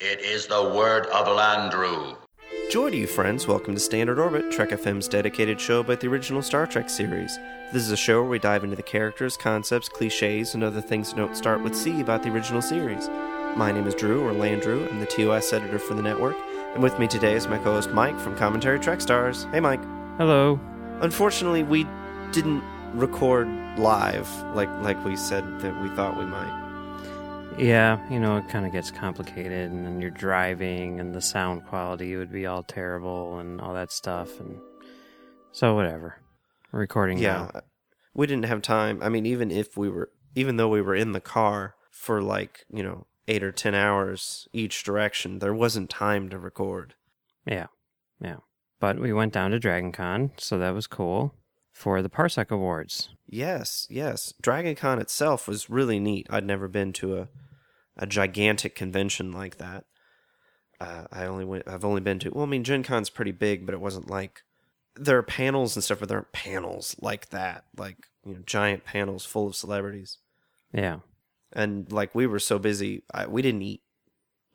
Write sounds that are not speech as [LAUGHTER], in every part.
It is the word of Landru. Joy to you, friends. Welcome to Standard Orbit, Trek FM's dedicated show about the original Star Trek series. This is a show where we dive into the characters, concepts, cliches, and other things that don't start with C about the original series. My name is Drew, or Landrew. I'm the TOS editor for the network. And with me today is my co host Mike from Commentary Trek Stars. Hey, Mike. Hello. Unfortunately, we didn't record live like like we said that we thought we might. Yeah, you know, it kind of gets complicated, and then you're driving, and the sound quality would be all terrible, and all that stuff, and so whatever. We're recording Yeah, now. Uh, we didn't have time. I mean, even if we were, even though we were in the car for like you know eight or ten hours each direction, there wasn't time to record. Yeah, yeah. But we went down to Dragon Con, so that was cool for the Parsec Awards. Yes, yes. Dragon Con itself was really neat. I'd never been to a a gigantic convention like that. Uh, I only went. I've only been to. Well, I mean, Gen Con's pretty big, but it wasn't like there are panels and stuff, but there aren't panels like that. Like you know, giant panels full of celebrities. Yeah, and like we were so busy, I, we didn't eat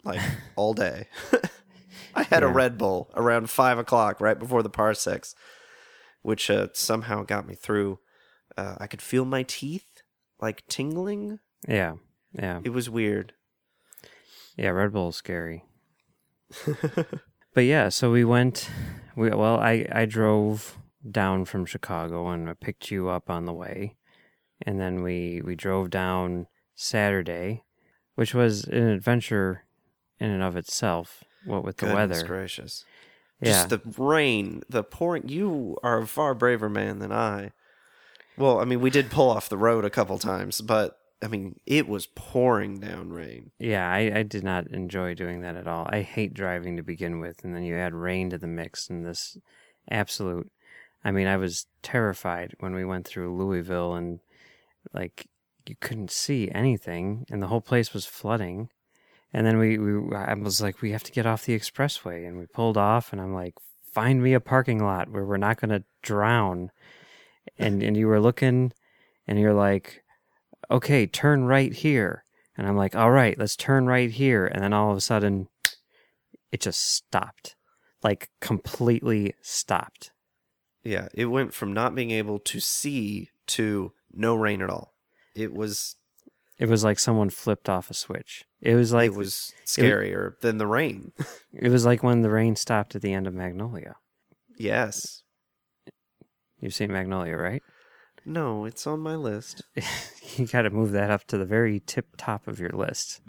like [LAUGHS] all day. [LAUGHS] I had a Red Bull around five o'clock, right before the parsecs, which uh, somehow got me through. Uh, I could feel my teeth like tingling. yeah, yeah, It was weird. yeah. Red Bull's scary. [LAUGHS] But yeah, so we went. We well, I I drove down from Chicago and I picked you up on the way, and then we we drove down Saturday, which was an adventure in and of itself. What with the Goodness weather, gracious. yeah, Just the rain, the pouring. You are a far braver man than I. Well, I mean, we did pull off the road a couple times, but I mean, it was pouring down rain. yeah. I I did not enjoy doing that at all. I hate driving to begin with, and then you add rain to the mix, and this absolute. I mean, I was terrified when we went through Louisville and like you couldn't see anything and the whole place was flooding. And then we, we I was like, we have to get off the expressway and we pulled off and I'm like, find me a parking lot where we're not gonna drown. And and you were looking and you're like, Okay, turn right here. And I'm like, All right, let's turn right here and then all of a sudden it just stopped. Like completely stopped. Yeah, it went from not being able to see to no rain at all. It was It was like someone flipped off a switch. It was like it was scarier than the rain. [LAUGHS] It was like when the rain stopped at the end of Magnolia. yes. You've seen Magnolia, right? No, it's on my list. [LAUGHS] you got to move that up to the very tip top of your list.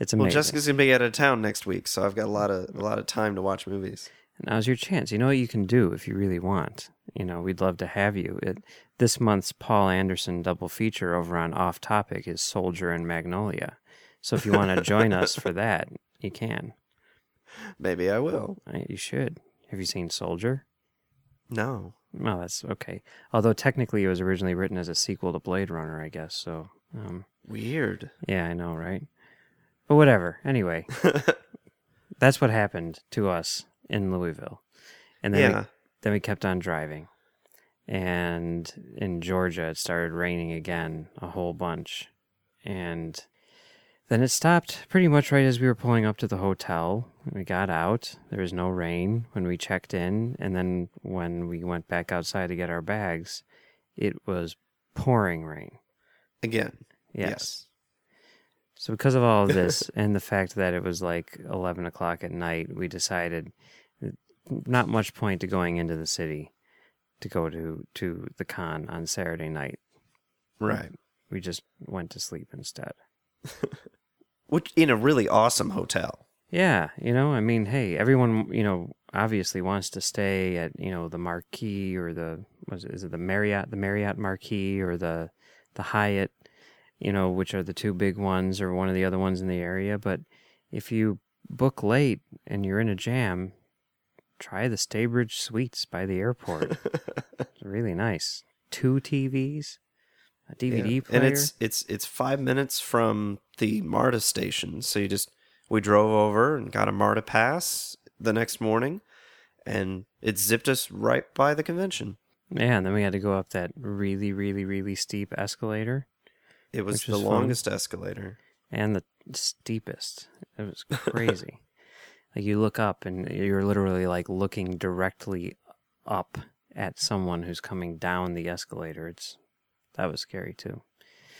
It's amazing. Well. Jessica's gonna be out of town next week, so I've got a lot of a lot of time to watch movies. Now's your chance. You know what you can do if you really want. You know, we'd love to have you. It, this month's Paul Anderson double feature over on Off Topic is Soldier and Magnolia. So if you want to [LAUGHS] join us for that, you can. Maybe I will. Uh, you should. Have you seen Soldier? No. Well, that's okay. Although technically it was originally written as a sequel to Blade Runner, I guess. So, um, Weird. Yeah, I know, right? But whatever. Anyway, [LAUGHS] that's what happened to us in Louisville, and then Yeah. we, then we kept on driving, and in Georgia it started raining again a whole bunch, and then it stopped pretty much right as we were pulling up to the hotel. We got out. There was no rain when we checked in, and then when we went back outside to get our bags, it was pouring rain. Again. Yes. So because of all of this [LAUGHS] and the fact that it was like eleven o'clock at night, we decided not much point to going into the city to go to to the con on Saturday night. Right. We just went to sleep instead. [LAUGHS] Which in a really awesome hotel. Yeah, you know, I mean, hey, everyone, you know, obviously wants to stay at, you know, the Marquis or the was it, is it the Marriott, the Marriott Marquis or the the Hyatt, you know, which are the two big ones or one of the other ones in the area. But if you book late and you're in a jam, try the Staybridge Suites by the airport. [LAUGHS] it's really nice. Two TVs, a DVD Yeah. player. And it's it's it's five minutes from the MARTA station. So you just we drove over and got a MARTA pass the next morning, and it zipped us right by the convention. yeah, and then we had to go up that really, really, really steep escalator It was the was fun. longest escalator. and the steepest. It was [LAUGHS] crazy. like you look up and you're literally like looking directly up at someone who's coming down the escalator. It's that was scary too.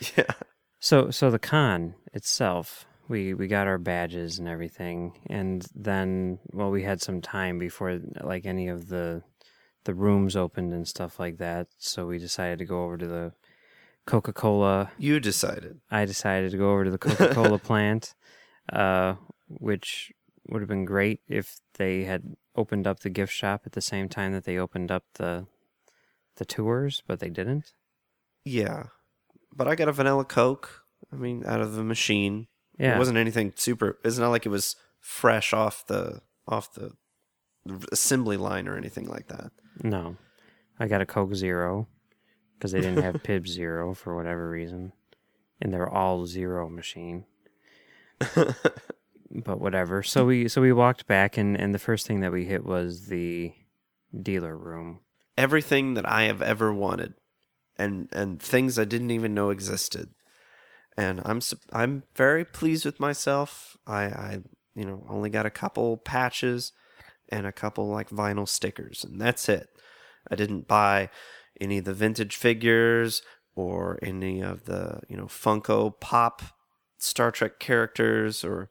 [LAUGHS] Yeah. So so the con itself, we we got our badges and everything, and then well we had some time before like any of the the rooms opened and stuff like that. So we decided to go over to the Coca Cola. You decided. I decided to go over to the [LAUGHS] Coca Cola plant, uh, which would have been great if they had opened up the gift shop at the same time that they opened up the the tours, but they didn't. Yeah. But I got a vanilla Coke. I mean, out of the machine. Yeah. It wasn't anything super. It's not like it was fresh off the off the assembly line or anything like that. No, I got a Coke Zero because they didn't have [LAUGHS] Pibb Zero for whatever reason, and they're all zero machine. [LAUGHS] but whatever. So we so we walked back, and and the first thing that we hit was the dealer room. Everything that I have ever wanted, and and things I didn't even know existed. And I'm I'm very pleased with myself. I I you know only got a couple patches and a couple like vinyl stickers, and that's it. I didn't buy any of the vintage figures or any of the you know Funko Pop Star Trek characters or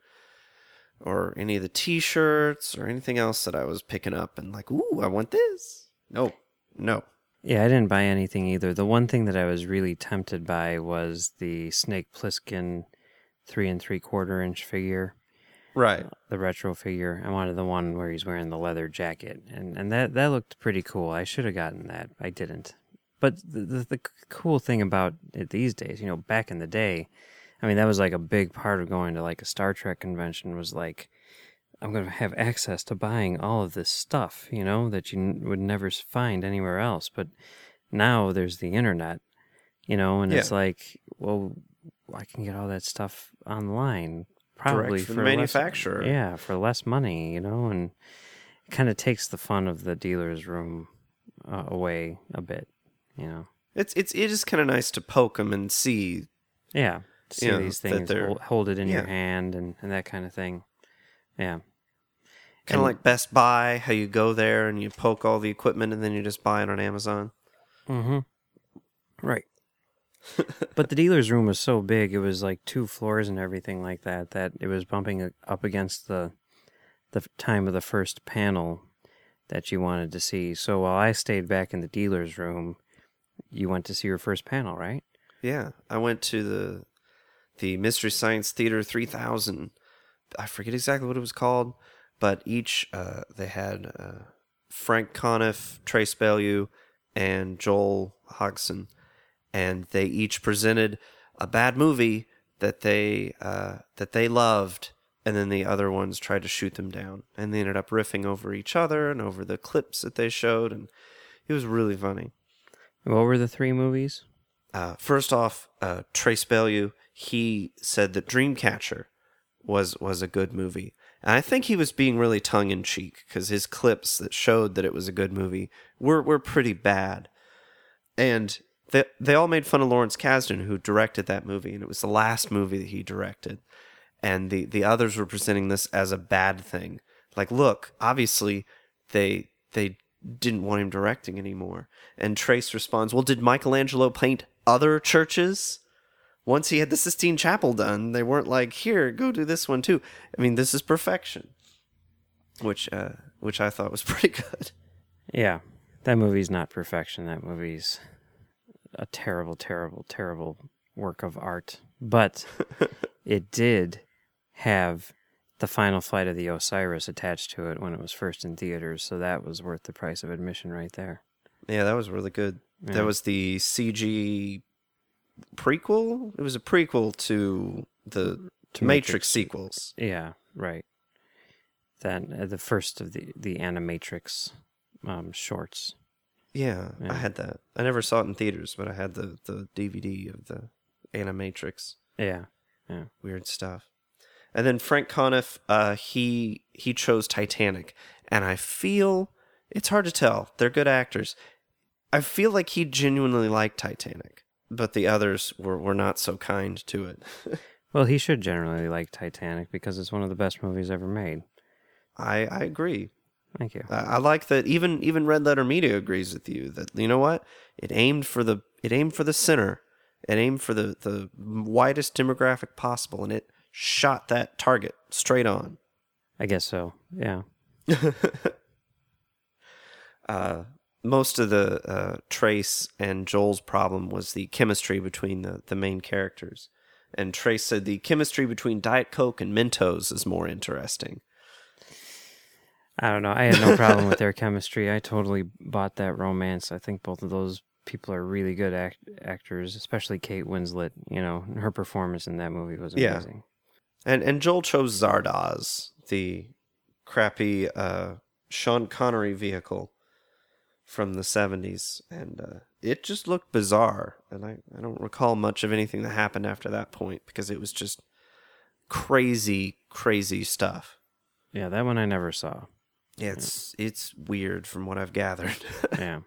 or any of the T-shirts or anything else that I was picking up and like, ooh, I want this. No, no. Yeah, I didn't buy anything either. The one thing that I was really tempted by was the Snake Plissken three and three quarter inch figure. Right. Uh, the retro figure. I wanted the one where he's wearing the leather jacket, and and that that looked pretty cool. I should have gotten that. I didn't. But the, the the cool thing about it these days, you know, back in the day, I mean, that was like a big part of going to like a Star Trek convention was like. I'm going to have access to buying all of this stuff, you know, that you n- would never find anywhere else. But now there's the internet, you know, and it's like, well, I can get all that stuff online, probably from for the less- yeah, for less money, you know, and it kind of takes the fun of the dealer's room uh, away a bit, you know. It's it's it is kind of nice to poke them and see. Yeah, see You know, these things, hold, hold it in your hand, and, and that kind of thing. Yeah, Kind of like Best Buy, how you go there and you poke all the equipment and then you just buy it on Amazon. Mm-hmm. Right. [LAUGHS] but the dealer's room was so big; it was like two floors and everything like that. That it was bumping up against the the time of the first panel that you wanted to see. So while I stayed back in the dealer's room, you went to see your first panel, right? Yeah, I went to the the Mystery Science Theater 3000. I forget exactly what it was called, but each uh, they had uh, Frank Conniff, Trace Beaulieu, and Joel Hodgson, and they each presented a bad movie that they uh, that they loved, and then the other ones tried to shoot them down, and they ended up riffing over each other and over the clips that they showed, and it was really funny. What were the three movies? Uh, first off, uh, Trace Beaulieu, he said that Dreamcatcher was was a good movie, and I think he was being really tongue in cheek because his clips that showed that it was a good movie were were pretty bad, and they they all made fun of Lawrence Kasdan who directed that movie, and it was the last movie that he directed, and the the others were presenting this as a bad thing. Like, look, obviously they they didn't want him directing anymore. And Trace responds, Well, did Michelangelo paint other churches? Once he had the Sistine Chapel done, they weren't like, Here, go do this one too. I mean, this is perfection. Which uh which I thought was [LAUGHS] pretty good. Yeah, that movie's not perfection. That movie's a terrible, terrible, terrible work of art. But [LAUGHS] it did have the final flight of the Osiris attached to it when it was first in theaters, so that was worth the price of admission right there. Yeah, that was really good. Yeah. That was the CG prequel. It was a prequel to the To Matrix, Matrix. sequels. Yeah, right. That uh, the first of the the Animatrix um, shorts. Yeah, Yeah. I had that. I never saw it in theaters, but I had the the DVD of the Animatrix. Yeah, yeah, Weird stuff. And then Frank Conniff, uh, he he chose Titanic, and I feel it's hard to tell. They're good actors. I feel like he genuinely liked Titanic, but the others were, were not so kind to it. [LAUGHS] Well, he should generally like Titanic because it's one of the best movies ever made. I I agree. Thank you. I I like that. Even even Red Letter Media agrees with you that you know what it aimed for the it aimed for the center. It aimed for the the widest demographic possible, and it shot that target straight on. I guess so. Yeah. [LAUGHS] uh, most of the uh, Trace and Joel's problem was the chemistry between the, the main characters. And Trace said the chemistry between Diet Coke and Mentos is more interesting. I don't know. I had no problem with their [LAUGHS] chemistry. I totally bought that romance. I think both of those people are really good act- actors, especially Kate Winslet. You know, her performance in that movie was Yeah. amazing. And and Joel chose Zardoz, the crappy uh, Sean Connery vehicle from the 70s. And uh, it just looked bizarre. And I, I don't recall much of anything that happened after that point because it was just crazy, crazy stuff. Yeah, that one I never saw. Yeah, it's it's weird from what I've gathered. [LAUGHS] Yeah.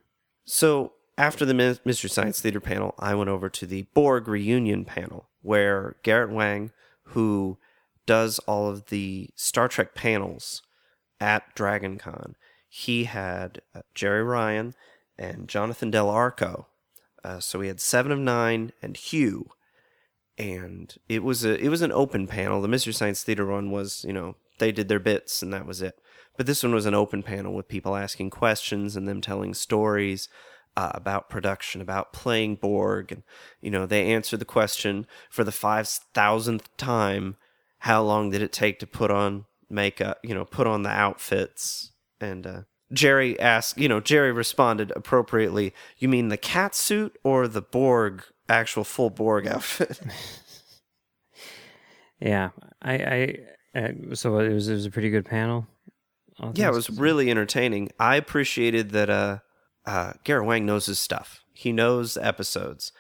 so after the Mystery Science Theater panel, I went over to the Borg reunion panel, where Garrett Wang, who does all of the Star Trek panels at DragonCon, he had uh, Jeri Ryan and Jonathan Del Arco. Uh, so we had Seven of Nine and Hugh, and it was a it was an open panel. The Mystery Science Theater one was, you know, they did their bits and that was it. But this one was an open panel with people asking questions and them telling stories uh, about production, about playing Borg, and you know they answered the question for the five thousandth time: How long did it take to put on makeup? You know, put on the outfits. And uh, Jeri asked, you know, Jeri responded appropriately. You mean the cat suit or the Borg actual full Borg outfit? [LAUGHS] Yeah. I, I, uh, so it was, it was a pretty good panel. Yeah, it was considered. really entertaining. I appreciated that uh, uh, Garrett Wang knows his stuff. He knows episodes.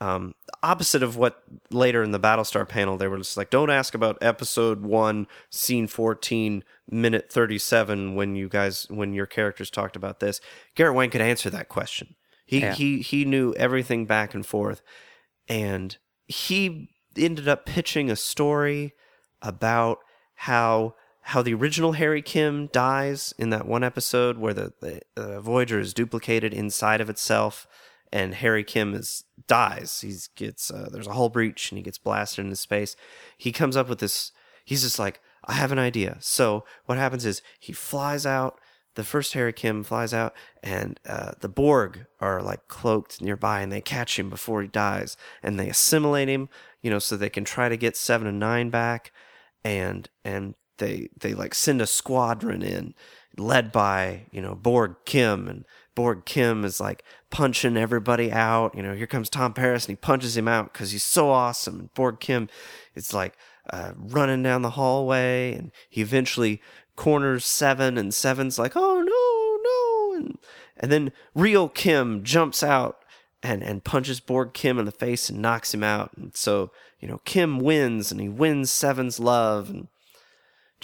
Um, opposite of what later in the Battlestar panel, they were just like, don't ask about episode one, scene 14, minute 37 when you guys, when your characters talked about this. Garrett Wang could answer that question. He, Yeah. he, he knew everything back and forth. And he ended up pitching a story about how how the original Harry Kim dies in that one episode where the, the, the Voyager is duplicated inside of itself, and Harry Kim is dies. He gets uh, there's a hull breach and he gets blasted into space. He comes up with this. He's just like, I have an idea. So what happens is he flies out. The first Harry Kim flies out, and uh, the Borg are like cloaked nearby, and they catch him before he dies, and they assimilate him, you know, so they can try to get seven and nine back and and they they like send a squadron in led by you know Borg Kim and Borg Kim is like punching everybody out. You know here comes Tom Paris and he punches him out because he's so awesome. And Borg Kim is like uh, running down the hallway and he eventually corners Seven and Seven's like oh no no. And and then real Kim jumps out and and punches Borg Kim in the face and knocks him out. And so, you know, Kim wins and he wins Seven's love. And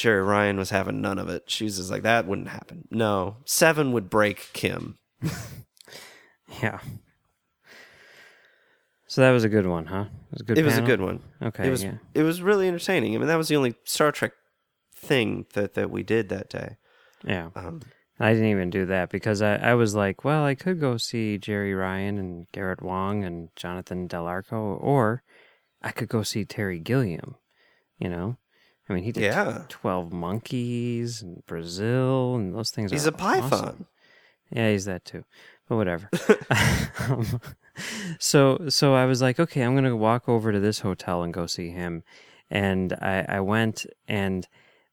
Jeri Ryan was having none of it. She was just like, that wouldn't happen. No. Seven would break Kim. [LAUGHS] Yeah. So that was a good one, huh? It was a good. it was a good one. Okay. it was yeah. it was really entertaining. I mean, that was the only Star Trek thing that, that we did that day. Yeah. Um, I didn't even do that because I, I was like, well, I could go see Jeri Ryan and Garrett Wang and Jonathan Del Arco, or I could go see Terry Gilliam. You know, I mean, he did Yeah. Twelve Monkeys and Brazil, and those things. he's a python. awesome. Yeah, he's that too. But whatever. [LAUGHS] um, so so I was like, okay, I'm gonna walk over to this hotel and go see him. And I, I went and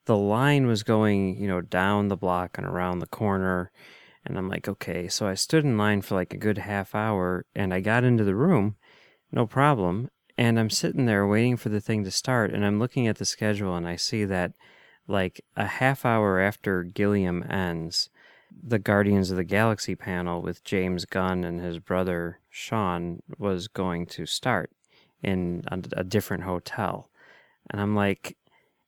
the line was going, you know, down the block and around the corner. And I'm like, okay. So I stood in line for like a good half hour and I got into the room no problem. And I'm sitting there waiting for the thing to start, and I'm looking at the schedule, and I see that like a half hour after Gilliam ends, the Guardians of the Galaxy panel with James Gunn and his brother Sean was going to start in a, different hotel. And I'm like,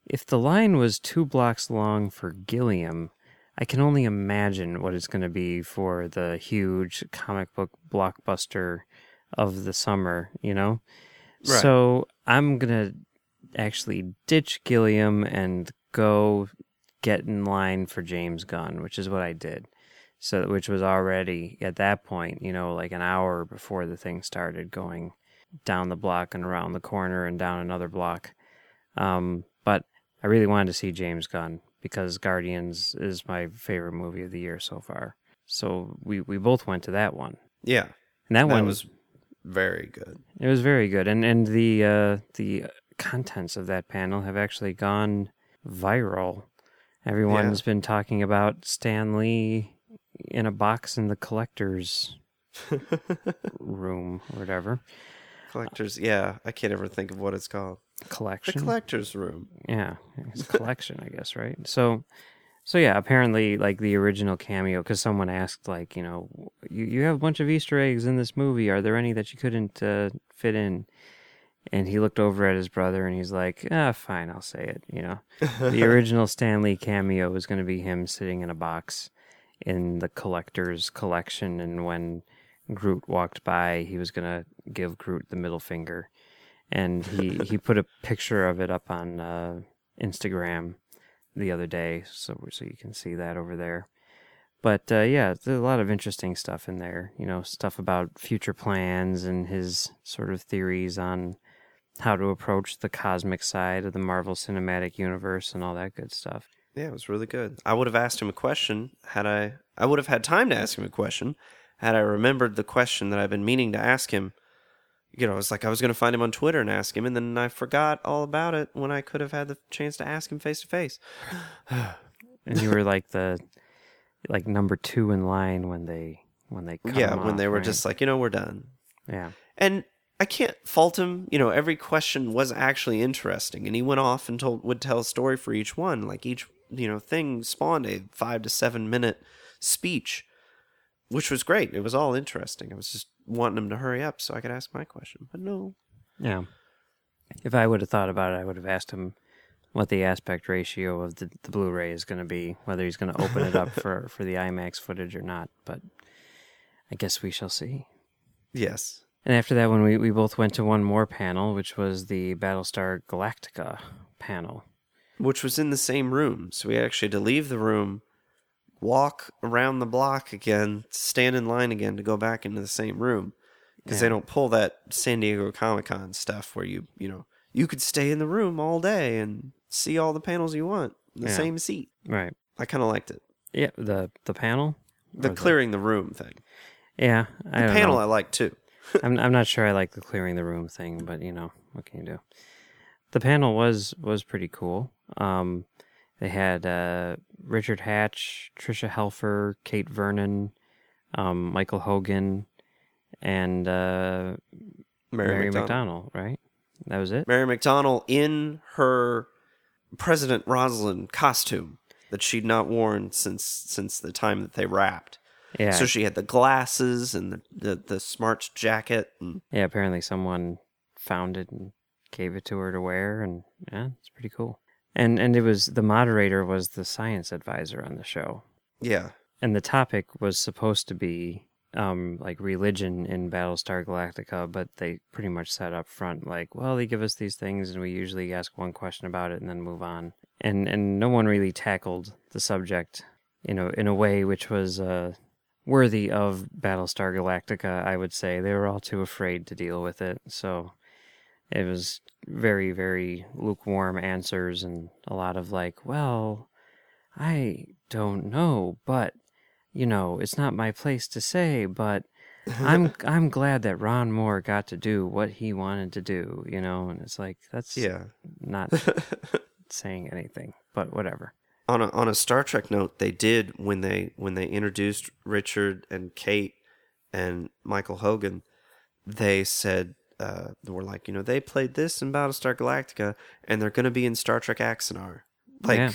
if the line was two blocks long for Gilliam, I can only imagine what it's going to be for the huge comic book blockbuster of the summer, you know? Right. So I'm going to actually ditch Gilliam and go get in line for James Gunn, which is what I did. So, which was already at that point, you know, like an hour before the thing started going down the block and around the corner and down another block. Um, but I really wanted to see James Gunn because Guardians is my favorite movie of the year so far. So we, we both went to that one. Yeah. And that, That one was very good. it was very good, and and the uh, the contents of that panel have actually gone viral. Everyone's been talking about Stan Lee in a box in the collector's [LAUGHS] room or whatever Collectors, yeah, I can't ever think of what it's called. Collection. The collector's room. yeah, it's a collection, I guess, right? So, so yeah, apparently, like the original cameo, because someone asked, like, you know, you you have a bunch of Easter eggs in this movie. Are there any that you couldn't uh, fit in? And he looked over at his brother and he's like, ah, fine, I'll say it. You know, the [LAUGHS] original Stan Lee cameo was going to be him sitting in a box in the collector's collection. And when Groot walked by, he was going to give Groot the middle finger. And he, he put a picture of it up on uh, Instagram the other day. So, so you can see that over there. But uh, yeah, there's a lot of interesting stuff in there. You know, stuff about future plans and his sort of theories on how to approach the cosmic side of the Marvel Cinematic Universe and all that good stuff. Yeah, it was really good. I would have asked him a question had I. I would have had time to ask him a question had I remembered the question that I've been meaning to ask him. You know, it's like I was going to find him on Twitter and ask him, and then I forgot all about it when I could have had the chance to ask him face to face. And you were like the like number two in line when they when they Yeah, when off, they were right? just like, you know, we're done. yeah And I can't fault him. You know, every question was actually interesting, and he went off and told would tell a story for each one. Like each you know thing spawned a five to seven minute speech, which was great. It was all interesting. I was just wanting him to hurry up so I could ask my question, but no. yeah. If I would have thought about it, I would have asked him what the aspect ratio of the, the Blu-ray is going to be, whether he's going to open it up [LAUGHS] for for the IMAX footage or not. But I guess we shall see. Yes. And after that one, we, we both went to one more panel, which was the Battlestar Galactica panel. Which was in the same room, so we actually had to leave the room, walk around the block again, stand in line again to go back into the same room. Because they don't pull that San Diego Comic Con stuff where you, you know, you could stay in the room all day and see all the panels you want in the Yeah. same seat. Right. I kind of liked it. Yeah, the the panel. The clearing the room thing. Yeah, I The panel know. I liked too. [LAUGHS] I'm I'm not sure I like the clearing the room thing, but you know what can you do? The panel was was pretty cool. Um, they had uh, Richard Hatch, Tricia Helfer, Kate Vernon, um, Michael Hogan, and uh, Mary, Mary McDonnell. McDonald. Right? That was it. Mary McDonnell in her President Roslin costume that she'd not worn since since the time that they wrapped. Yeah. So she had the glasses and the, the, the smart jacket. And yeah. Apparently, someone found it and gave it to her to wear, and yeah, it's pretty cool. And and it was the moderator was the science advisor on the show. yeah, and the topic was supposed to be um like religion in Battlestar Galactica, but they pretty much said up front like, well, they give us these things and we usually ask one question about it and then move on. And and no one really tackled the subject, you know, in a way which was uh worthy of Battlestar Galactica, I would say. They were all too afraid to deal with it. So it was very, very lukewarm answers and a lot of like, well, I don't know, but you know, it's not my place to say, but I'm [LAUGHS] I'm glad that Ron Moore got to do what he wanted to do, you know, and it's like that's yeah. not [LAUGHS] saying anything, but whatever. on a on a Star Trek note, they did when they when they introduced Richard and Kate and Michael Hogan, they said uh, were like, you know, they played this in Battlestar Galactica, and they're going to be in Star Trek Axanar. Like, Yeah.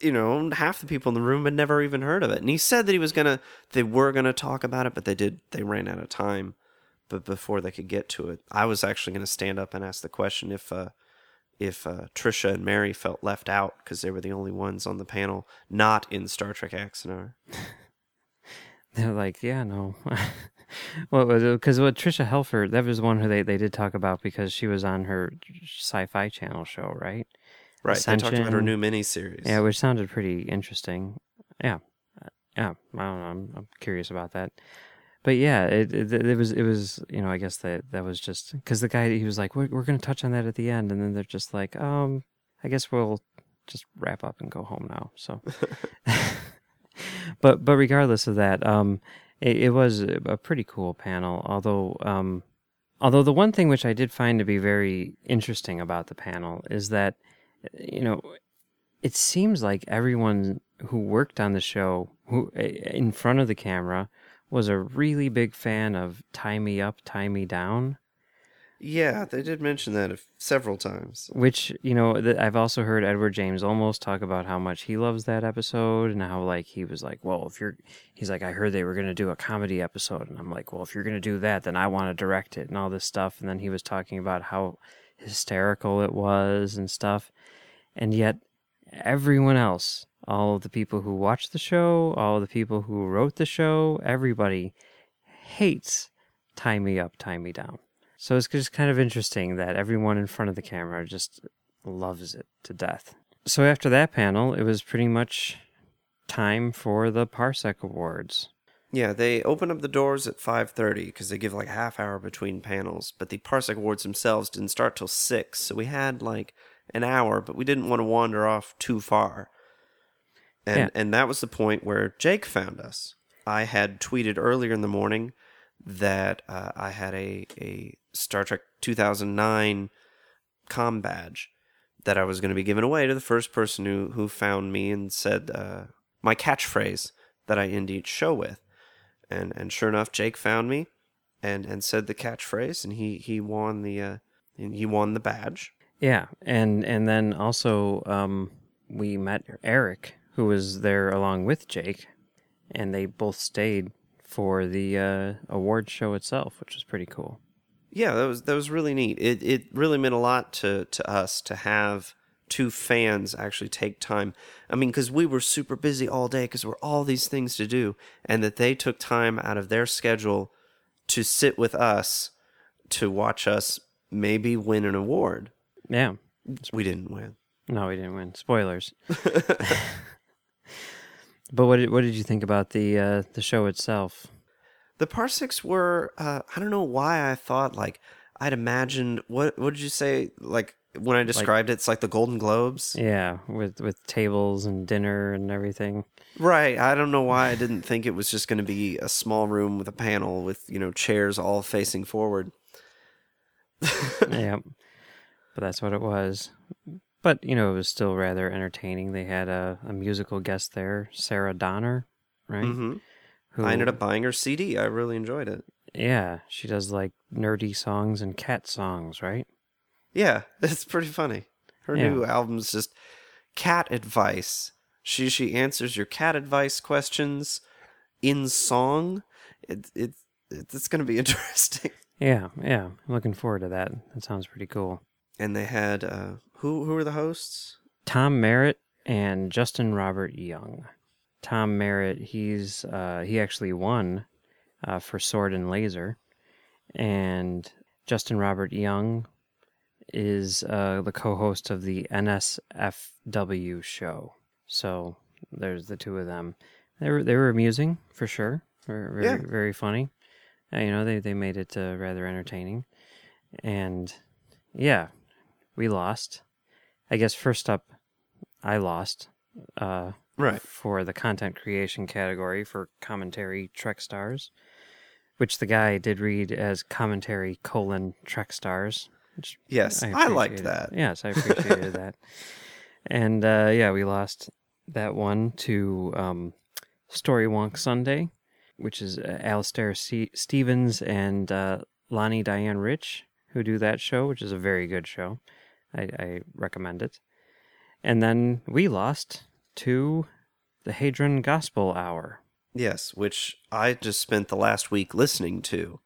you know, half the people in the room had never even heard of it. And he said that he was gonna, they were gonna talk about it, but they did, they ran out of time. But before they could get to it, I was actually gonna stand up and ask the question if, uh, if uh, Tricia and Mary felt left out because they were the only ones on the panel not in Star Trek Axanar. [LAUGHS] They're like, yeah, no. [LAUGHS] well, because what Tricia Helfer, that was one who they, they did talk about because she was on her sci-fi channel show, right? Right. They talked about her new miniseries. Yeah, which sounded pretty interesting. Yeah, yeah. I don't know. I'm, I'm curious about that. But yeah, it, it it was it was you know I guess that that was just because the guy he was like we're we're gonna touch on that at the end and then they're just like um I guess we'll just wrap up and go home now. So, [LAUGHS] [LAUGHS] but but regardless of that, um, it, it was a pretty cool panel. Although um, although the one thing which I did find to be very interesting about the panel is that you know it seems like everyone who worked on the show who in front of the camera was a really big fan of tie me up tie me down Yeah, they did mention that several times. which you know th- i've also heard edward james olmos talk about how much he loves that episode and how like he was like well if you're he's like i heard they were going to do a comedy episode and i'm like well if you're going to do that then i want to direct it and all this stuff and then he was talking about how hysterical it was and stuff and yet everyone else all of the people who watched the show all of the people who wrote the show everybody hates tie me up tie me down so it's just kind of interesting that everyone in front of the camera just loves it to death. So after that panel, it was pretty much time for the Parsec Awards. Yeah, they open up the doors at 5:30 because they give like a half hour between panels, but the Parsec Awards themselves didn't start till 6, so we had like an hour, but we didn't want to wander off too far. And Yeah. and that was the point where Jake found us. I had tweeted earlier in the morning that uh, I had a a Star Trek 2009 com badge that I was going to be giving away to the first person who who found me and said uh, my catchphrase that I end each show with, and and sure enough, Jake found me, and and said the catchphrase, and he he won the uh, he won the badge. Yeah, and and then also um, we met Eric, who was there along with Jake, and they both stayed for the uh, award show itself, which was pretty cool. Yeah, that was that was really neat. It it really meant a lot to to us to have two fans actually take time. I mean, because we were super busy all day because we're all these things to do, and that they took time out of their schedule to sit with us to watch us maybe win an award. Yeah, We didn't win. no, we didn't win. Spoilers. [LAUGHS] but what did what did you think about the uh, the show itself? The parsecs were uh, I don't know why I thought like I'd imagined what what did you say like when I described it it's like the Golden Globes. Yeah, with with tables and dinner and everything. Right. I don't know why I didn't think it was just going to be a small room with a panel with, you know, chairs all facing forward. [LAUGHS] yeah, but that's what it was. But you know, it was still rather entertaining. They had a, a musical guest there, Sarah Donner, right? Mm-hmm. Who, I ended up buying her CD. I really enjoyed it. Yeah, she does like nerdy songs and cat songs, right? Yeah, [LAUGHS] it's pretty funny. Her Yeah. new album's just cat advice. She she answers your cat advice questions in song. It it it's going to be [LAUGHS] interesting. Yeah, yeah. I'm looking forward to that. That sounds pretty cool. And they had uh who who were the hosts? Tom Merritt and Justin Robert Young. Tom Merritt, he's uh, he actually won uh, for Sword and Laser, and Justin Robert Young is uh, the co-host of the NSFW show. So there's the two of them. They were they were amusing for sure. Very very, Yeah. very funny. Uh, you know they they made it uh, rather entertaining, and yeah, we lost. I guess first up, I lost uh, Right. for the content creation category for commentary Trek stars, which the guy did read as commentary colon Trek stars. Yes, I liked that. Yes, I appreciated that. [LAUGHS] And uh, yeah, we lost that one to um, Story Wonk Sunday, which is uh, Alistair C- Stevens and uh, Lani Diane Rich, who do that show, which is a very good show. I, I recommend it. And then we lost to the Hadron Gospel Hour. Yes, which I just spent the last week listening to,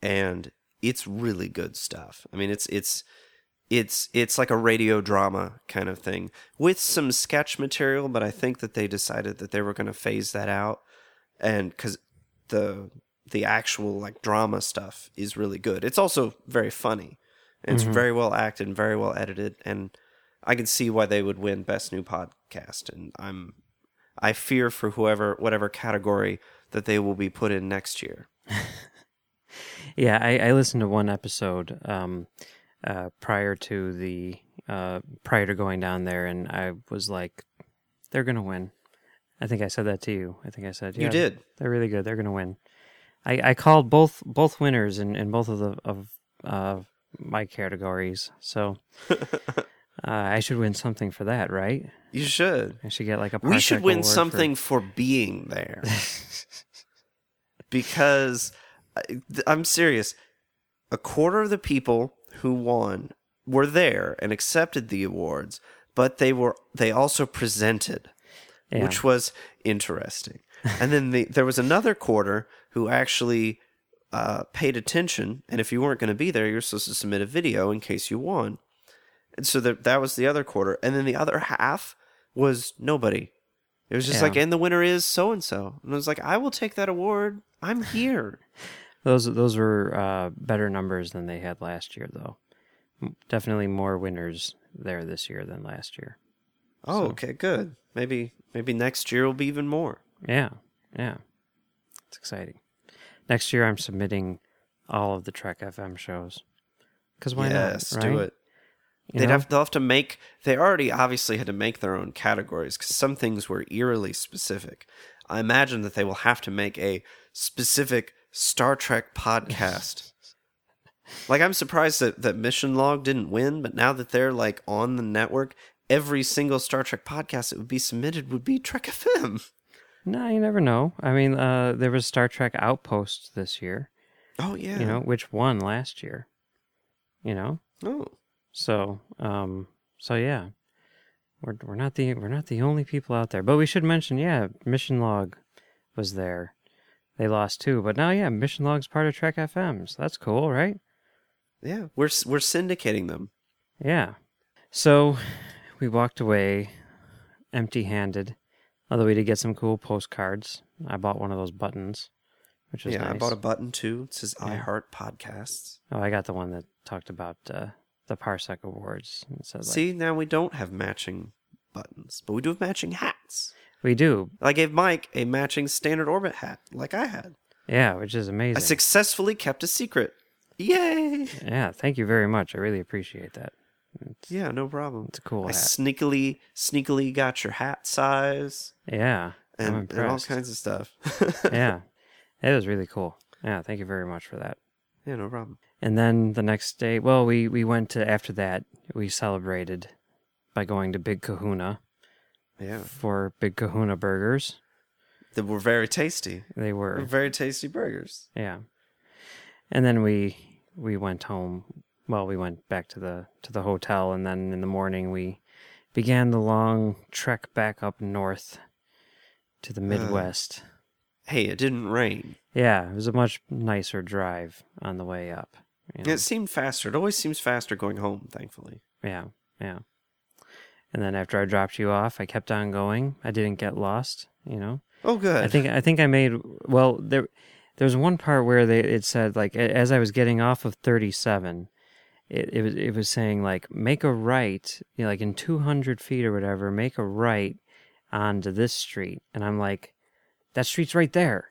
and it's really good stuff. I mean, it's it's it's it's like a radio drama kind of thing with some sketch material, but I think that they decided that they were going to phase that out, and because the the actual like drama stuff is really good. It's also very funny. And it's very well acted and very well edited, and I can see why they would win best new podcast. And I'm I fear for whoever whatever category that they will be put in next year. [LAUGHS] Yeah, I, I listened to one episode um, uh, prior to the uh, prior to going down there, and I was like, "They're gonna win." I think I said that to you. I think I said, You did. They're really good. They're gonna win." I, I called both both winners in, in both of the of uh, my categories, so [LAUGHS] uh, I should win something for that, right? You should. I should get like a. We should win award for- something for being there. [LAUGHS] because I- I'm serious. A quarter of the people who won were there and accepted the awards, but they were they also presented, Yeah. which was interesting. and then the, there was another quarter who actually uh, paid attention, and if you weren't going to be there, you're supposed to submit a video in case you won. And so that that was the other quarter, and then the other half was nobody. It was just Yeah. like, and the winner is so and so, and I was like, I will take that award. I'm here. [LAUGHS] Those those were uh, better numbers than they had last year, though. Definitely more winners there this year than last year. Oh, So- okay, good. Maybe maybe next year will be even more. Yeah, yeah, it's exciting. Next year, I'm submitting all of the Trek FM shows. Because why yes, not? do right? it. You They'd know? have they'll have to make. They already obviously had to make their own categories because some things were eerily specific. I imagine that they will have to make a specific Star Trek podcast. [LAUGHS] like I'm surprised that that Mission Log didn't win, but now that they're like on the network, every single Star Trek podcast that would be submitted would be Trek FM. No, you never know. I mean, uh, there was Star Trek Outpost this year. Oh yeah. You know, which won last year. You know, Oh. so um, so yeah, we're we're not the we're not the only people out there. But we should mention, yeah, Mission Log was there. They lost too, but now yeah, Mission Log's part of Trek FM, so that's cool, right? Yeah, we're we're syndicating them. Yeah. So we walked away empty handed. Although we did get some cool postcards. I bought one of those buttons, which was yeah, nice. I bought a button too. It says Yeah. I Heart Podcasts. Oh, I got the one that talked about uh, the Parsec Awards. It says like, See, now we don't have matching buttons, but we do have matching hats. we do, I gave Mike a matching standard orbit hat, like I had. yeah, which is amazing. I successfully kept a secret. Yay! yeah, thank you very much. I really appreciate that. It's, Yeah, no problem. it's a cool I hat. sneakily, sneakily got your hat size yeah, I'm and, and all kinds of stuff. [LAUGHS] yeah, it was really cool. Yeah, thank you very much for that. yeah, no problem. And then the next day, well, we, we went to, after that, we celebrated by going to Big Kahuna Yeah, for Big Kahuna burgers. they were very tasty. They They were, were very tasty burgers. yeah. And then we we went home. Well, we went back to the to the hotel, and then in the morning we began the long trek back up north to the Midwest. Hey, it didn't rain. yeah, it was a much nicer drive on the way up. you know. It seemed faster. It always seems faster going home. Thankfully. Yeah, yeah. And then after I dropped you off, I kept on going. I didn't get lost, you know. Oh, good. I think I think I made well there there was one part where they it said like as I was getting off of 37 it, it was it was saying like make a right you know like in 200 feet or whatever make a right onto this street. And I'm like that street's right there.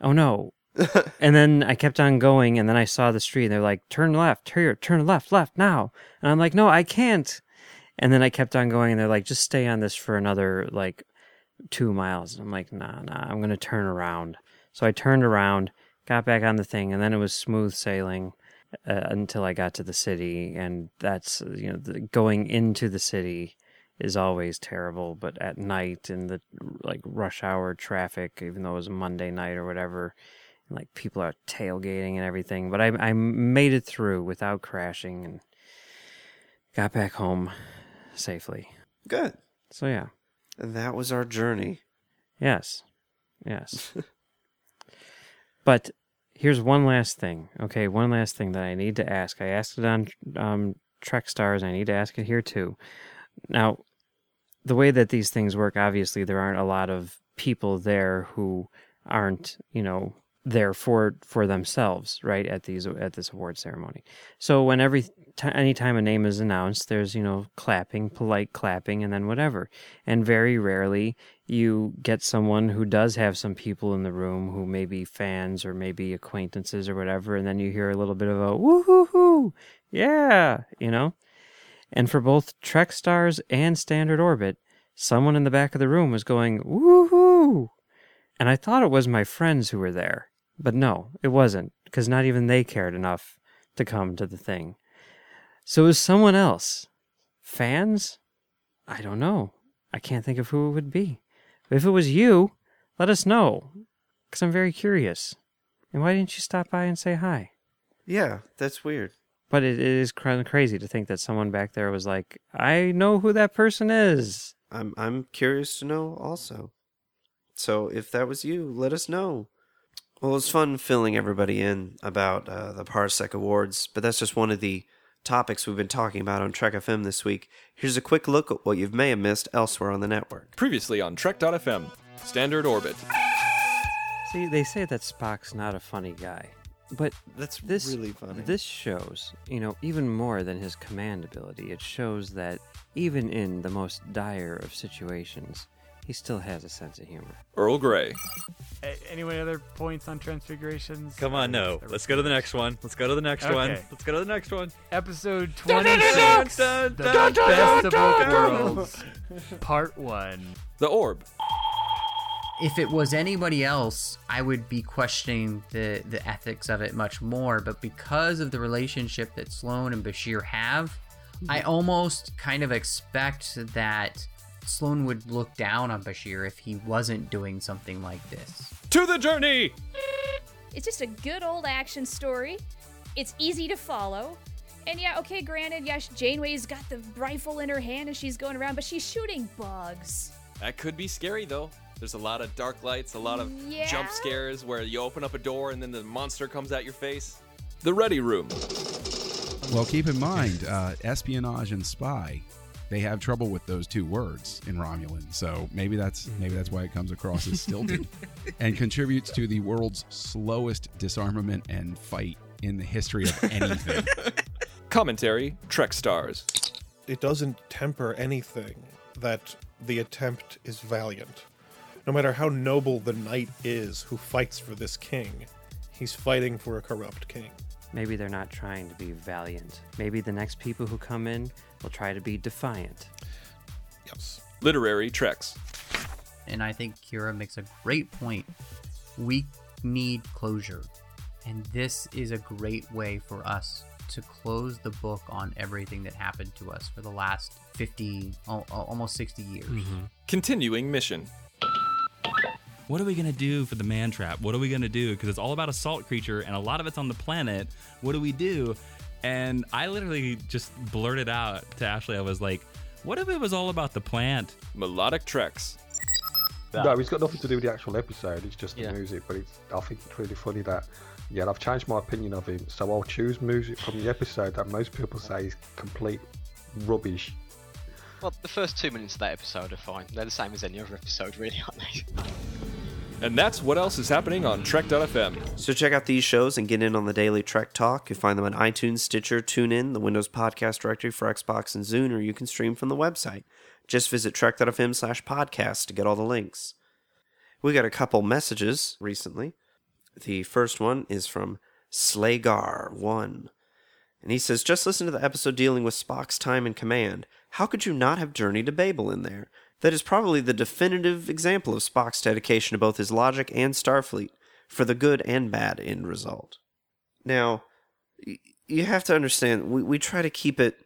Oh no. [LAUGHS] And then I kept on going and then I saw the street and they're like turn left here turn left left now. And I'm like no I can't. And then I kept on going and they're like just stay on this for another like two miles. And I'm like, nah, nah, I'm going to turn around. So I turned around, got back on the thing, and then it was smooth sailing uh, until I got to the city. And that's, you know, the, going into the city is always terrible, but at night in the like rush hour traffic, even though it was Monday night or whatever, like people are tailgating and everything. But I I made it through without crashing and got back home safely. Good. So yeah, that was our journey. yes, yes. but [LAUGHS] here's one last thing. Okay, one last thing that I need to ask. I asked it on um, Trek Stars. I need to ask it here too. Now, the way that these things work, obviously, there aren't a lot of people there who aren't, you know, there for for themselves, right? At these at this award ceremony. So when every ti anytime a name is announced, there's you know clapping, polite clapping, and then whatever. And very rarely you get someone who does have some people in the room who may be fans or maybe acquaintances or whatever, and then you hear a little bit of a woohoo, yeah, you know. And for both Trek Stars and Standard Orbit, someone in the back of the room was going, woohoo! And I thought it was my friends who were there. But no, it wasn't, because not even they cared enough to come to the thing. So it was someone else. Fans? I don't know. I can't think of who it would be. But If it was you, let us know, because I'm very curious. And why didn't you stop by and say hi? Yeah, that's weird. But it, it is cra- crazy to think that someone back there was like, I know who that person is. I'm I'm curious to know also. So if that was you, let us know. Well, it was fun filling everybody in about uh, the Parsec Awards, but that's just one of the topics we've been talking about on Trek FM this week. Here's a quick look at what you may have missed elsewhere on the network. Previously on Trek.fm, Standard Orbit. See, they say that Spock's not a funny guy. But That's this really funny. This shows, you know, even more than his command ability, it shows that even in the most dire of situations, he still has a sense of humor. Earl Grey. A- Any other points on transfigurations? Come on, no. Let's go to the next one. Let's go to the next one. Let's go to the next one. Episode 26, dun, The dun, Best of Both. Worlds, Part 1. The Orb. if it was anybody else, I would be questioning the the ethics of it much more. But because of the relationship that Sloan and Bashir have, I mm-hmm. almost kind of expect that Sloan would look down on Bashir if he wasn't doing something like this. To the journey! It's just a good old action story. It's easy to follow. And yeah, okay, granted, yes, Janeway's got the rifle in her hand and she's going around, but she's shooting bugs. That could be scary, though. There's a lot of dark lights, a lot of Yeah? jump scares where you open up a door and then the monster comes at your face. The Ready Room. Well, keep in mind, uh, espionage and spy, they have trouble with those two words in Romulan. So maybe that's mm-hmm. maybe that's why it comes across as stilted, and contributes to the world's slowest disarmament and fight in the history of anything. [LAUGHS] Commentary Trek Stars. it doesn't temper anything that the attempt is valiant. No matter how noble the knight is who fights for this king, he's fighting for a corrupt king. Maybe they're not trying to be valiant. Maybe the next people who come in will try to be defiant. Yes. Literary Treks. And I think Kira makes a great point. We need closure. And this is a great way for us to close the book on everything that happened to us for the last 50, al- al- almost 60 years. Mm-hmm. Continuing mission. What are we going to do for the man trap? What are we going to do? Because it's all about a salt creature and a lot of it's on the planet. What do we do? And I literally just blurted out to Ashley, I was like, what if it was all about the plant? Melodic Treks. No, it's got nothing to do with the actual episode. It's just the Yeah. music. But it's, I think it's really funny that, yeah, I've changed my opinion of him. So I'll choose music from the episode that most people say is complete rubbish. Well, the first two minutes of that episode are fine. They're the same as any other episode, really, aren't they? [LAUGHS] And that's what else is happening on Trek.fm. So check out these shows and get in on the daily Trek Talk. You'll find them on iTunes, Stitcher, TuneIn, the Windows Podcast Directory for Xbox and Zune, or you can stream from the website. Just visit trek.fm slash podcast to get all the links. We got a couple messages recently. The first one is from Slagar1. And he says, just listen to the episode dealing with Spock's time in command. How could you not have Journey to Babel in there? That is probably the definitive example of Spock's dedication to both his logic and Starfleet, for the good and bad end result. Now, you have to understand, we, we try to keep it,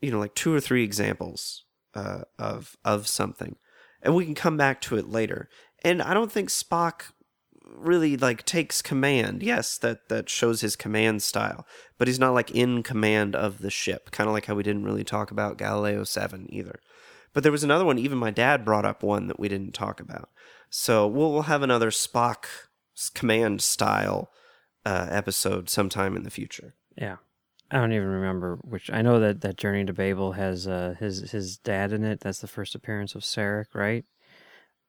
you know, like two or three examples uh, of of something, and we can come back to it later. And I don't think Spock really like takes command. Yes, that that shows his command style, but he's not like in command of the ship. Kind of like how we didn't really talk about Galileo 7 either. But there was another one even my dad brought up one that we didn't talk about. So we'll we'll have another Spock command style uh, episode sometime in the future. Yeah. I don't even remember which. I know that that Journey to Babel has uh, his his dad in it. That's the first appearance of Sarek, right?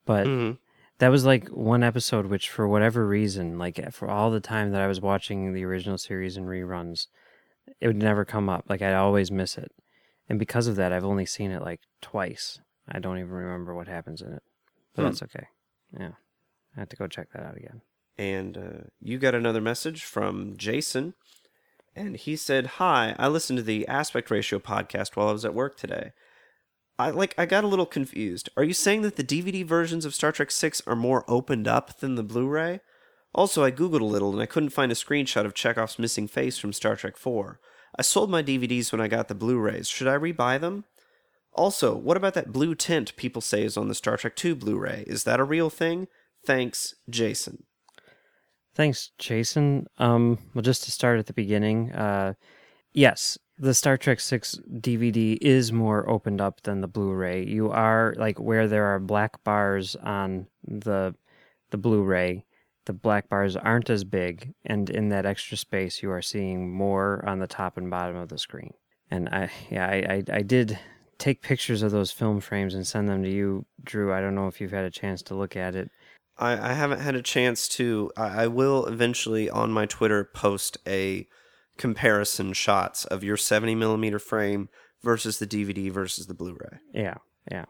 But Mhm. that was like one episode, which for whatever reason, like for all the time that I was watching the original series and reruns, it would never come up. Like I'd always miss it, and because of that, I've only seen it like twice. I don't even remember what happens in it, but Hmm. that's okay. Yeah, I have to go check that out again. And uh, you got another message from Jason. And he said, Hi, I listened to the Aspect Ratio podcast while I was at work today. I like I got a little confused. Are you saying that the DVD versions of Star Trek 6 are more opened up than the Blu-ray? Also, I googled a little and I couldn't find a screenshot of Chekov's missing face from Star Trek 4. I sold my DVDs when I got the Blu-rays. Should I rebuy them? Also, what about that blue tint people say is on the Star Trek 2 Blu-ray? Is that a real thing? Thanks, Jason. Thanks, Jason. Um, well, just to start at the beginning, uh, yes, the Star Trek Six DVD is more opened up than the Blu-ray. You are like where there are black bars on the the Blu-ray. The black bars aren't as big, and in that extra space, you are seeing more on the top and bottom of the screen. And I, yeah, I, I, I did take pictures of those film frames and send them to you, Drew. I don't know if you've had a chance to look at it. I, I haven't had a chance to. I, I will eventually on my Twitter post a comparison shots of your 70 millimeter frame versus the DVD versus the Blu-ray. Yeah, yeah.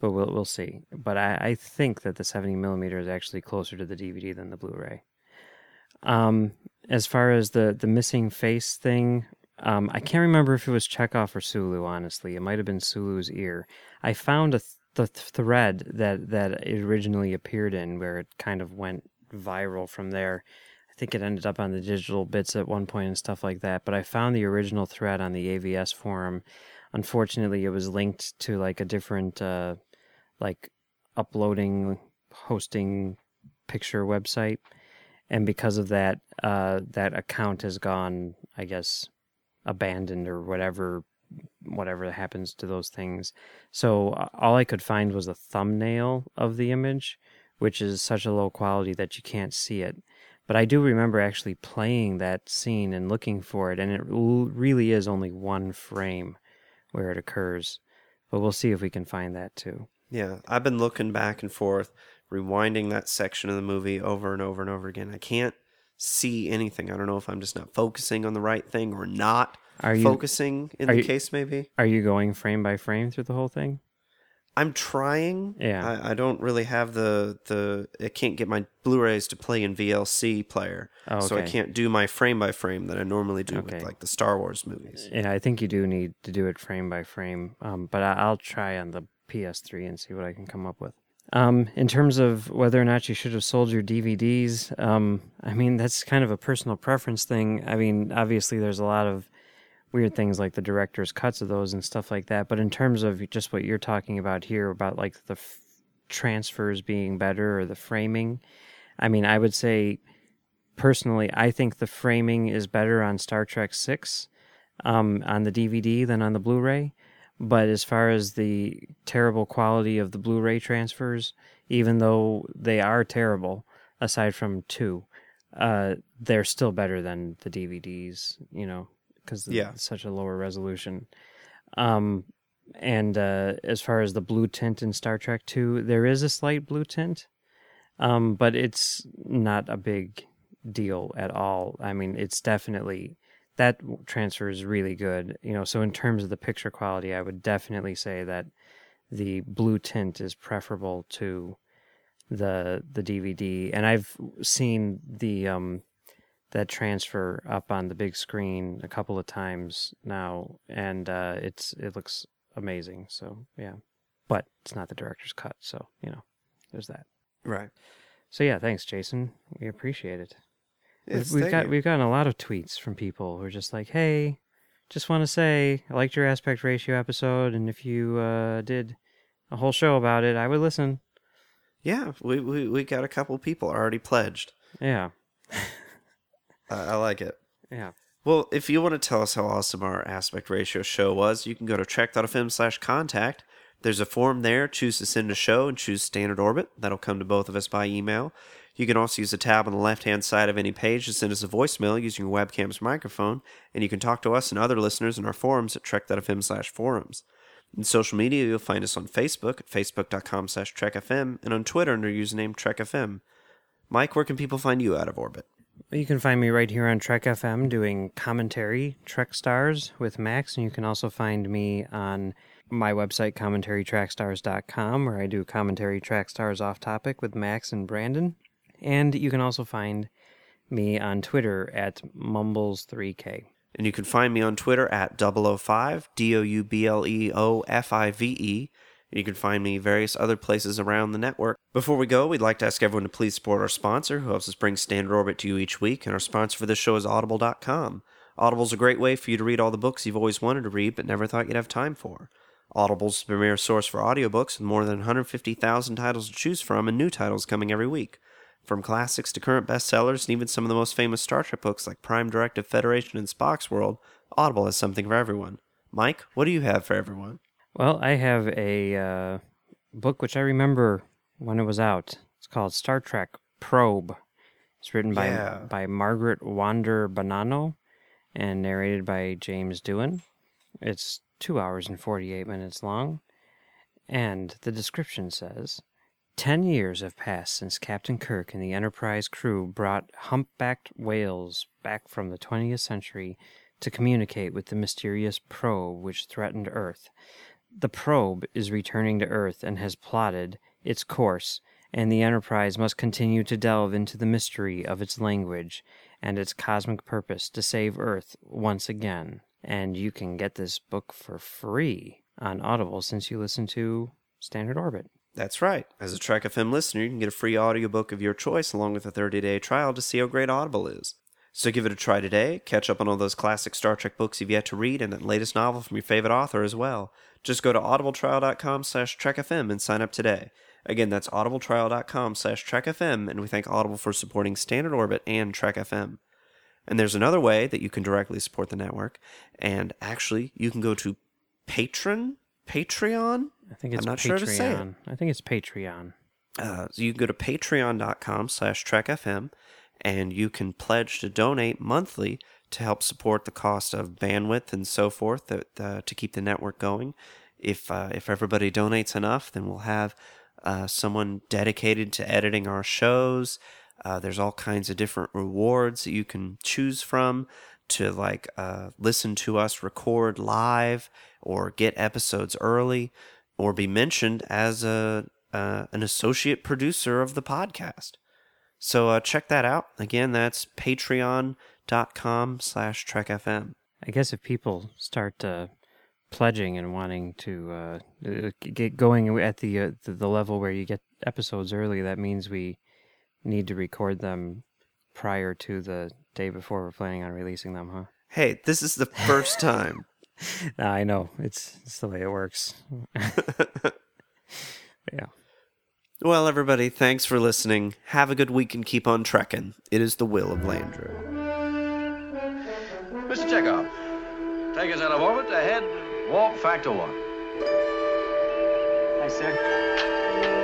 But we'll we'll see. But I, I think that the 70 millimeter is actually closer to the DVD than the Blu-ray. Um, as far as the the missing face thing, um, I can't remember if it was Chekov or Sulu. Honestly, it might have been Sulu's ear. I found a th- the thread that that it originally appeared in, where it kind of went viral from there. I think it ended up on the digital bits at one point and stuff like that. But I found the original thread on the AVS forum. Unfortunately, it was linked to like a different, uh, like uploading, hosting picture website, and because of that, uh, that account has gone, I guess, abandoned or whatever whatever happens to those things. So all I could find was a thumbnail of the image, which is such a low quality that you can't see it. But I do remember actually playing that scene and looking for it, and it really is only one frame where it occurs. But we'll see if we can find that too. Yeah, I've been looking back and forth, rewinding that section of the movie over and over and over again. I can't see anything. I don't know if I'm just not focusing on the right thing or not Are you focusing in the you- case, maybe. Are you going frame by frame through the whole thing? I'm trying. Yeah. I, I don't really have the the. I can't get my Blu-rays to play in VLC player, Oh, so I can't do my frame by frame that I normally do Okay. with like the Star Wars movies. Yeah, I think you do need to do it frame by frame. Um, but I, I'll try on the PS3 and see what I can come up with. Um, in terms of whether or not you should have sold your DVDs, um, I mean that's kind of a personal preference thing. I mean, obviously there's a lot of weird things like the director's cuts of those and stuff like that. But in terms of just what you're talking about here, about like the f- transfers being better or the framing, I mean, I would say personally, I think the framing is better on Star Trek Six um, on the DVD than on the Blu-ray. But as far as the terrible quality of the Blu-ray transfers, even though they are terrible, aside from two, uh, they're still better than the DVDs. You know, because Yeah. such a lower resolution. Um, and uh, as far as the blue tint in Star Trek Two, there is a slight blue tint, um, but it's not a big deal at all. I mean, it's definitely that transfer is really good. You know, so in terms of the picture quality, I would definitely say that the blue tint is preferable to the the DVD. And I've seen the um that transfer up on the big screen a couple of times now, and uh, it's it looks amazing. So yeah, but it's not the director's cut, so you know, there's that. Right. So yeah, thanks, Jason. We appreciate it. Yes, we've, we've got we've gotten a lot of tweets from people who are just like, "Hey, just want to say I liked your aspect ratio episode, and if you uh, did a whole show about it, I would listen." Yeah, we, we, we got a couple people already pledged. Yeah. I I like it. Yeah. Well, if you want to tell us how awesome our aspect ratio show was, you can go to trek.fm slash contact. There's a form there. Choose to send a show and choose standard orbit. That'll come to both of us by email. You can also use the tab on the left hand side of any page to send us a voicemail using your webcam's microphone, and you can talk to us and other listeners in our forums at trek.fm slash forums. In social media, you'll find us on Facebook at facebook.com slash trekfm and on Twitter under username trekfm. Mike, where can people find you out of orbit? You can find me right here on Trek FM doing commentary, Trek Stars with Max, and you can also find me on my website, commentarytrackstars.com, where I do commentary Track Stars off topic with Max and Brandon. And you can also find me on Twitter at Mumbles3K. And you can find me on Twitter at 005, D O U B L E O F I V E. You can find me various other places around the network. Before we go, we'd like to ask everyone to please support our sponsor, who helps us bring Standard Orbit to you each week. And our sponsor for this show is Audible.com. Audible's a great way for you to read all the books you've always wanted to read but never thought you'd have time for. Audible's the premier source for audiobooks with more than 150,000 titles to choose from and new titles coming every week. From classics to current bestsellers and even some of the most famous Star Trek books like Prime Directive Federation and Spock's World, Audible has something for everyone. Mike, what do you have for everyone? Well, I have a uh, book which I remember when it was out. It's called Star Trek Probe. It's written by Yeah. by Margaret Wander Bonanno and narrated by James Doohan. It's two hours and forty eight minutes long, and the description says. Ten years have passed since Captain Kirk and the Enterprise crew brought humpbacked whales back from the 20th century to communicate with the mysterious probe which threatened Earth. The probe is returning to Earth and has plotted its course, and the Enterprise must continue to delve into the mystery of its language and its cosmic purpose to save Earth once again. And you can get this book for free on Audible since you listen to Standard Orbit. That's right. As a Trek FM listener, you can get a free audiobook of your choice along with a 30 day trial to see how great Audible is. So give it a try today. Catch up on all those classic Star Trek books you've yet to read and that latest novel from your favorite author as well. Just go to audibletrial.com slash trekfm and sign up today. Again, that's audibletrial.com slash trekfm, and we thank Audible for supporting Standard Orbit and Trek FM. And there's another way that you can directly support the network, and actually, you can go to Patron, Patreon. I think it's I'm not sure how to say it. Patreon. I think it's Patreon. Uh, so you can go to patreon.com slash trekfm and you can pledge to donate monthly to help support the cost of bandwidth and so forth that, uh, to keep the network going. If, uh, if everybody donates enough, then we'll have uh, someone dedicated to editing our shows. Uh, there's all kinds of different rewards that you can choose from to like uh, listen to us record live or get episodes early or be mentioned as a uh, an associate producer of the podcast. So uh, check that out. Again, that's patreon.com slash trekfm. I guess if people start uh, pledging and wanting to uh, get going at the, the the level where you get episodes early, that means we need to record them prior to the day before we're planning on releasing them, huh? Hey, this is the first [LAUGHS] time. Nah, I know it's it's the way it works. [LAUGHS] yeah. Well, everybody, thanks for listening. Have a good week and keep on trekking. It is the will of Landru. Mr. Chekov, take us out of orbit ahead, warp factor one. Hi, sir.